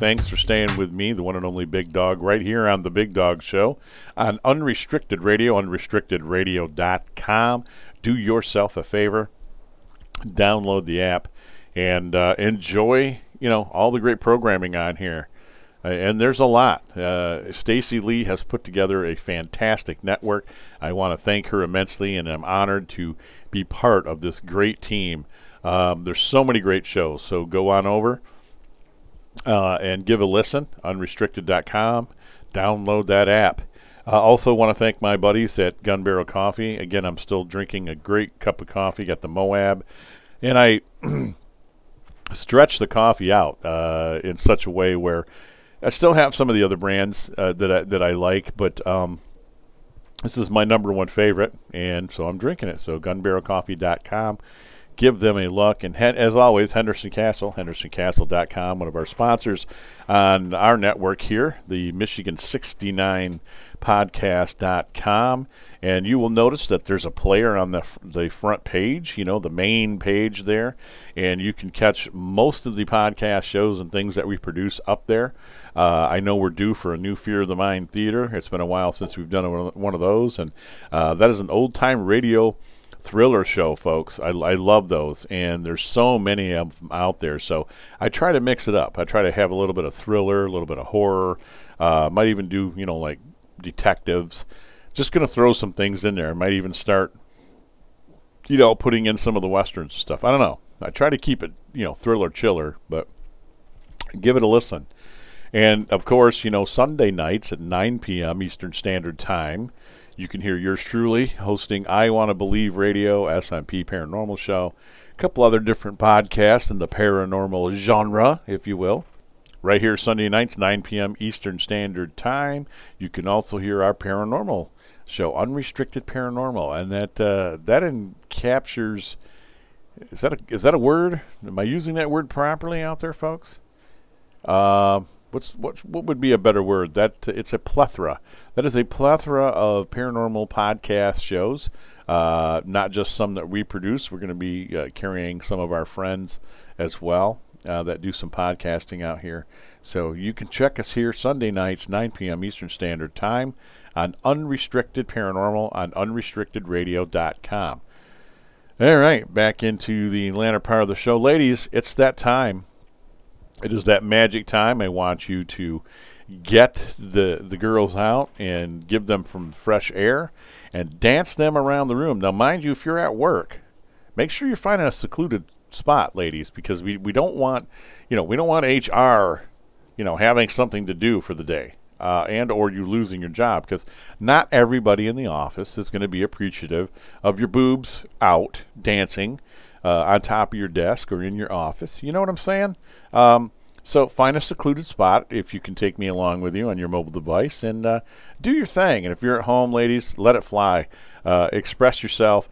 Thanks for staying with me, the one and only Big Dog, right here on The Big Dog Show on Unrestricted Radio, unrestrictedradio.com. Do yourself a favor, download the app, and uh, enjoy, you know, all the great programming on here. Uh, and there's a lot. Uh, Stacy Lee has put together a fantastic network. I want to thank her immensely, and I'm honored to be part of this great team. Um, there's so many great shows, so go on over uh, and give a listen. Unrestricted.com. Download that app. I also want to thank my buddies at Gun Barrel Coffee. Again, I'm still drinking a great cup of coffee. Got the Moab, and I stretch the coffee out uh, in such a way where I still have some of the other brands uh, that I, that I like, but um, this is my number one favorite, and so I'm drinking it. So gunbarrelcoffee.com. Give them a look. And as always, Henderson Castle, hendersoncastle.com, one of our sponsors on our network here, the Michigan 69 podcast.com. And you will notice that there's a player on the, the front page, you know, the main page there. And you can catch most of the podcast shows and things that we produce up there. Uh, I know we're due for a new Fear of the Mind theater. It's been a while since we've done one of those. And uh, that is an old time radio thriller show, folks. I, I love those, and there's so many of them out there. So I try to mix it up. I try to have a little bit of thriller, a little bit of horror. Uh, might even do you know like detectives. Just gonna throw some things in there. Might even start, you know, putting in some of the westerns and stuff. I don't know. I try to keep it you know thriller chiller, but give it a listen. And of course, you know, Sunday nights at 9 p.m. Eastern Standard Time, you can hear yours truly hosting I Want to Believe Radio, SMP Paranormal Show, a couple other different podcasts in the paranormal genre, if you will. Right here, Sunday nights, 9 p.m. Eastern Standard Time. You can also hear our paranormal show, Unrestricted Paranormal, and that uh, that in captures. Is that a, is that a word? Am I using that word properly out there, folks? Uh, what's what what would be a better word? That it's a plethora. That is a plethora of paranormal podcast shows. Uh, not just some that we produce. We're going to be uh, carrying some of our friends as well uh, that do some podcasting out here. So you can check us here Sunday nights, 9 p.m. Eastern Standard Time on Unrestricted Paranormal on unrestrictedradio.com. All right, back into the latter part of the show. Ladies, it's that time. It is that magic time. I want you to get the the girls out and give them some fresh air and dance them around the room. Now, mind you, if you're at work, make sure you're finding a secluded spot, ladies, because we, we don't want you know we don't want HR you know having something to do for the day uh, and or you losing your job because not everybody in the office is going to be appreciative of your boobs out dancing uh, on top of your desk or in your office. You know what I'm saying? Um, so find a secluded spot if you can take me along with you on your mobile device and uh, do your thing. And if you're at home, ladies, let it fly. Uh, express yourself.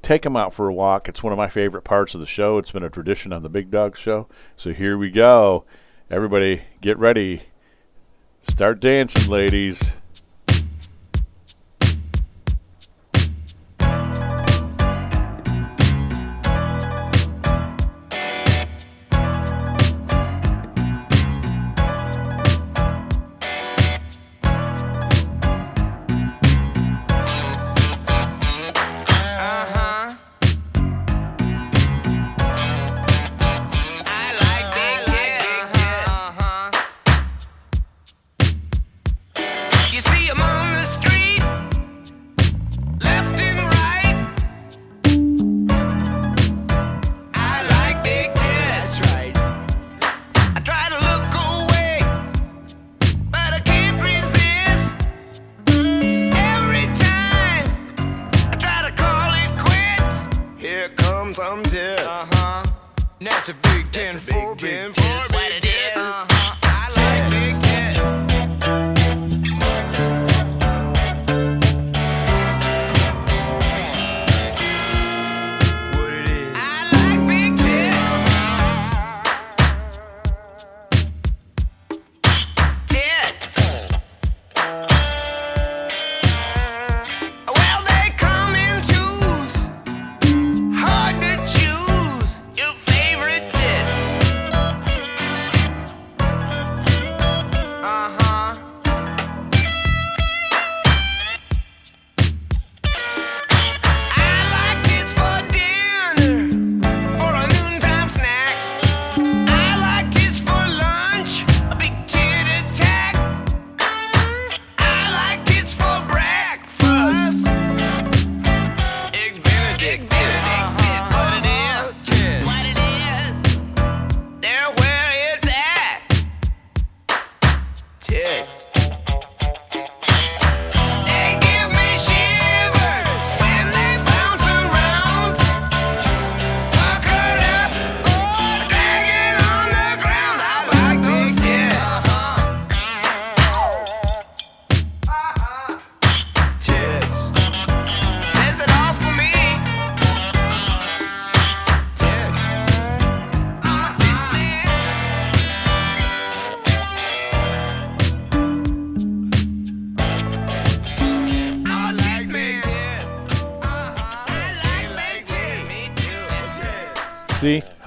Take them out for a walk. It's one of my favorite parts of the show. It's been a tradition on the Big Dog Show. So here we go. Everybody, get ready. Start dancing, ladies.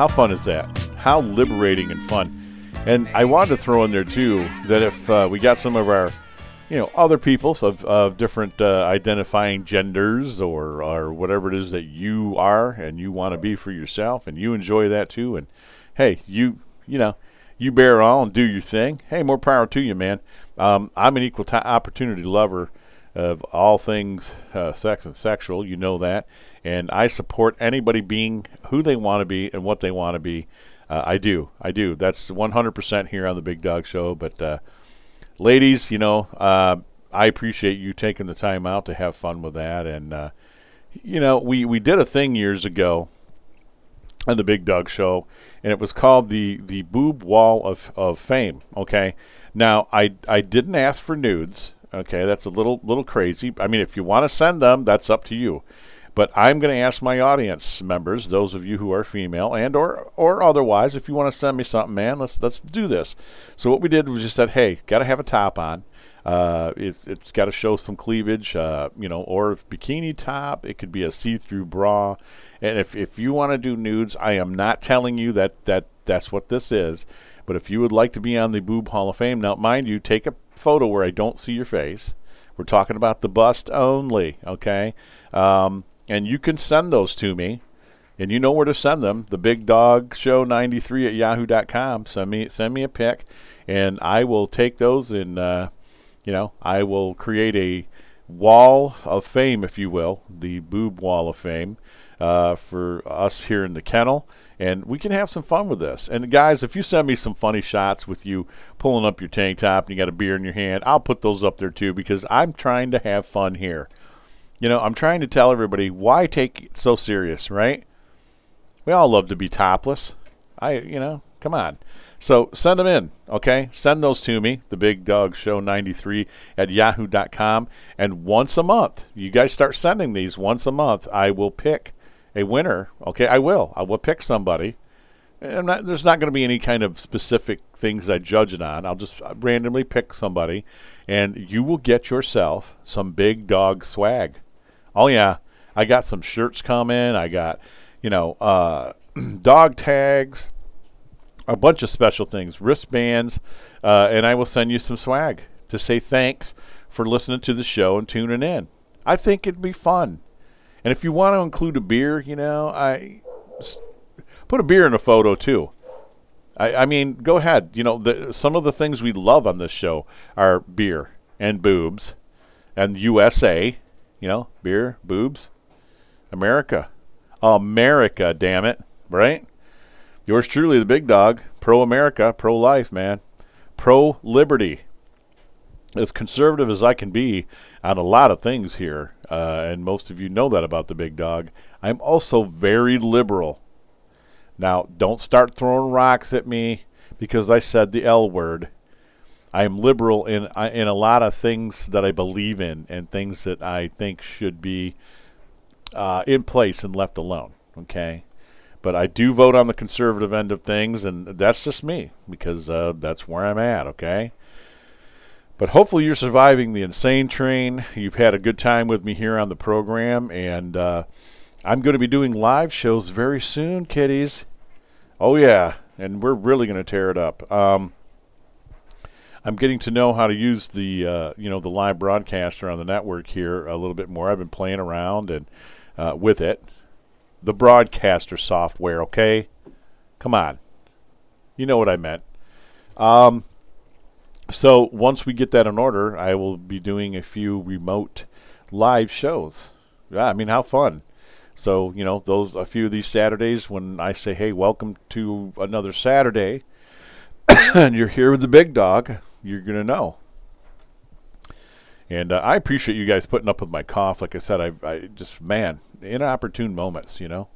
How fun is that? How liberating and fun. And I wanted to throw in there too that if uh, we got some of our, you know, other people of, of different uh, identifying genders or or whatever it is that you are and you want to be for yourself and you enjoy that too and hey, you you know, you bear all and do your thing. Hey, more power to you, man. Um, I'm an equal ti opportunity lover of all things uh, sex and sexual. You know that, and I support anybody being who they want to be and what they want to be. Uh, I do, I do. That's 100% here on the Big Dog Show. But uh, ladies, you know, uh, I appreciate you taking the time out to have fun with that. And uh, you know, we we did a thing years ago on the Big Dog Show, and it was called the the Boob Wall of of Fame. Okay, now I I didn't ask for nudes. Okay, that's a little little crazy. I mean, if you want to send them, that's up to you. But I'm going to ask my audience members, those of you who are female and or or otherwise, if you want to send me something, man, let's let's do this. So what we did was just said, hey, got to have a top on. Uh, it, it's got to show some cleavage, uh, you know, or bikini top. It could be a see-through bra. And if, if you want to do nudes, I am not telling you that, that that's what this is. But if you would like to be on the Boob Hall of Fame, now mind you, take a photo where I don't see your face. We're talking about the bust only, okay? Um, and you can send those to me. And you know where to send them. The Big Dog Show 93 at yahoo.com. Send me send me a pic, and I will take those and uh, you know I will create a wall of fame, if you will, the Boob Wall of Fame uh, for us here in the kennel. And we can have some fun with this. And guys, if you send me some funny shots with you pulling up your tank top and you got a beer in your hand, I'll put those up there too because I'm trying to have fun here. You know, I'm trying to tell everybody why take it so serious, right? We all love to be topless. I, you know, come on. So send them in, okay? Send those to me, the Big Dog Show 93 at yahoo.com. And once a month, you guys start sending these once a month, I will pick a winner, okay? I will. I will pick somebody. Not, there's not going to be any kind of specific things I judge it on. I'll just uh, randomly pick somebody, and you will get yourself some Big Dog swag. Oh, yeah. I got some shirts coming. I got, you know, uh, dog tags, a bunch of special things, wristbands, uh, and I will send you some swag to say thanks for listening to the show and tuning in. I think it'd be fun. And if you want to include a beer, you know, I put a beer in a photo too. I, I mean, go ahead. You know, the, some of the things we love on this show are beer and boobs and USA. You know, beer, boobs, America. America, damn it. Right? Yours truly, the big dog. Pro America, pro life, man. Pro liberty. As conservative as I can be on a lot of things here, uh, and most of you know that about the big dog, I'm also very liberal. Now, don't start throwing rocks at me because I said the L word. I am liberal in in a lot of things that I believe in and things that I think should be uh, in place and left alone. Okay, but I do vote on the conservative end of things, and that's just me because uh, that's where I'm at. Okay. But hopefully you're surviving the insane train. You've had a good time with me here on the program, and uh, I'm going to be doing live shows very soon, kiddies. Oh yeah, and we're really going to tear it up. Um, I'm getting to know how to use the uh, you know the live broadcaster on the network here a little bit more. I've been playing around and uh, with it, the broadcaster software. Okay, come on, you know what I meant. Um, so once we get that in order, I will be doing a few remote live shows. Yeah, I mean how fun. So you know those a few of these Saturdays when I say, "Hey, welcome to another Saturday," and you're here with the big dog, you're gonna know. And uh, I appreciate you guys putting up with my cough. Like I said, I, I just man, inopportune moments, you know.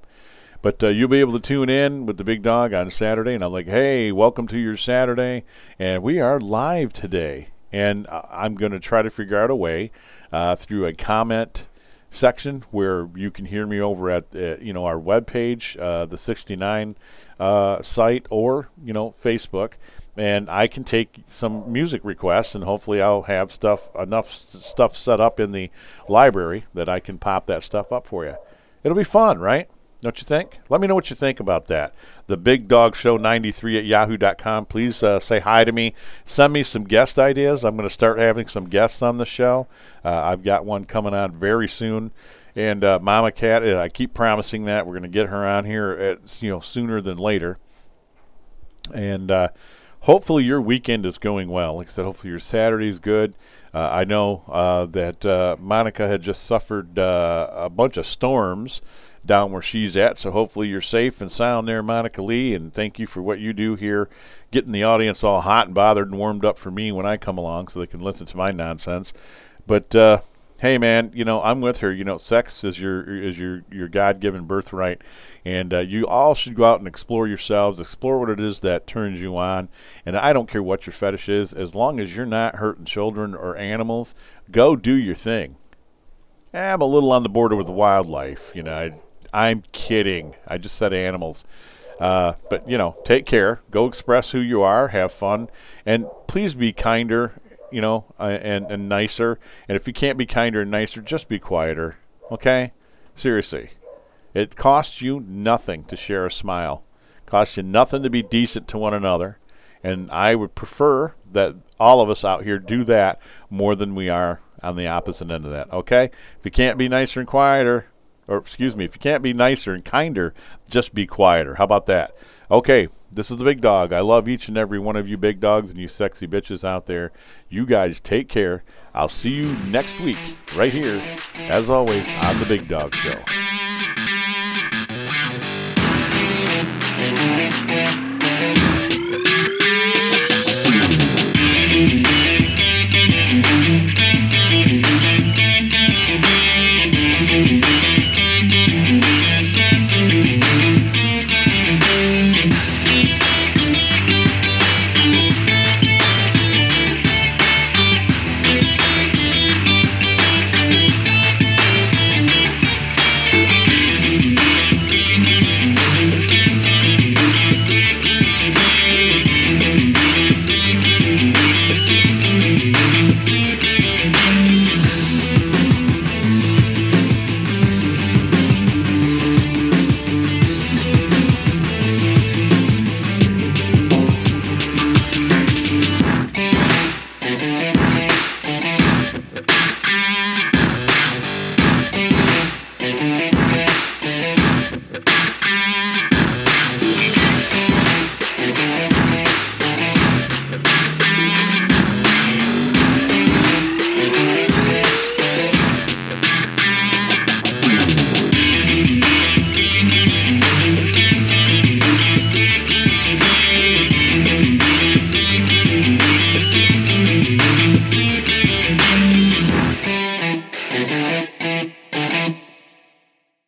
But uh, you'll be able to tune in with the big dog on Saturday, and I'm like, hey, welcome to your Saturday, and we are live today. And uh, I'm going to try to figure out a way uh, through a comment section where you can hear me over at uh, you know our webpage, uh, the 69 uh, site, or you know Facebook, and I can take some music requests, and hopefully I'll have stuff enough stuff set up in the library that I can pop that stuff up for you. It'll be fun, right? Don't you think? Let me know what you think about that. The Big Dog Show 93 at yahoo.com. Please uh, say hi to me. Send me some guest ideas. I'm going to start having some guests on the show. Uh, I've got one coming on very soon. And uh, Mama Cat, uh, I keep promising that we're going to get her on here at, you know sooner than later. And uh, hopefully your weekend is going well. Like I said, hopefully your Saturday's good. Uh, I know uh, that uh, Monica had just suffered uh, a bunch of storms down where she's at, so hopefully you're safe and sound there, Monica Lee. And thank you for what you do here, getting the audience all hot and bothered and warmed up for me when I come along, so they can listen to my nonsense. But uh, hey, man, you know I'm with her. You know, sex is your is your your God-given birthright, and uh, you all should go out and explore yourselves, explore what it is that turns you on. And I don't care what your fetish is, as long as you're not hurting children or animals, go do your thing. I'm a little on the border with wildlife. You know, I, I'm kidding. I just said animals. Uh, but you know, take care. Go express who you are. Have fun, and please be kinder. You know, uh, and and nicer. And if you can't be kinder and nicer, just be quieter. Okay? Seriously, it costs you nothing to share a smile. It costs you nothing to be decent to one another. And I would prefer that all of us out here do that more than we are on the opposite end of that. Okay? If you can't be nicer and quieter, or excuse me, if you can't be nicer and kinder, just be quieter. How about that? Okay, this is the big dog. I love each and every one of you big dogs and you sexy bitches out there. You guys take care. I'll see you next week, right here, as always, on the Big Dog Show. Thank you.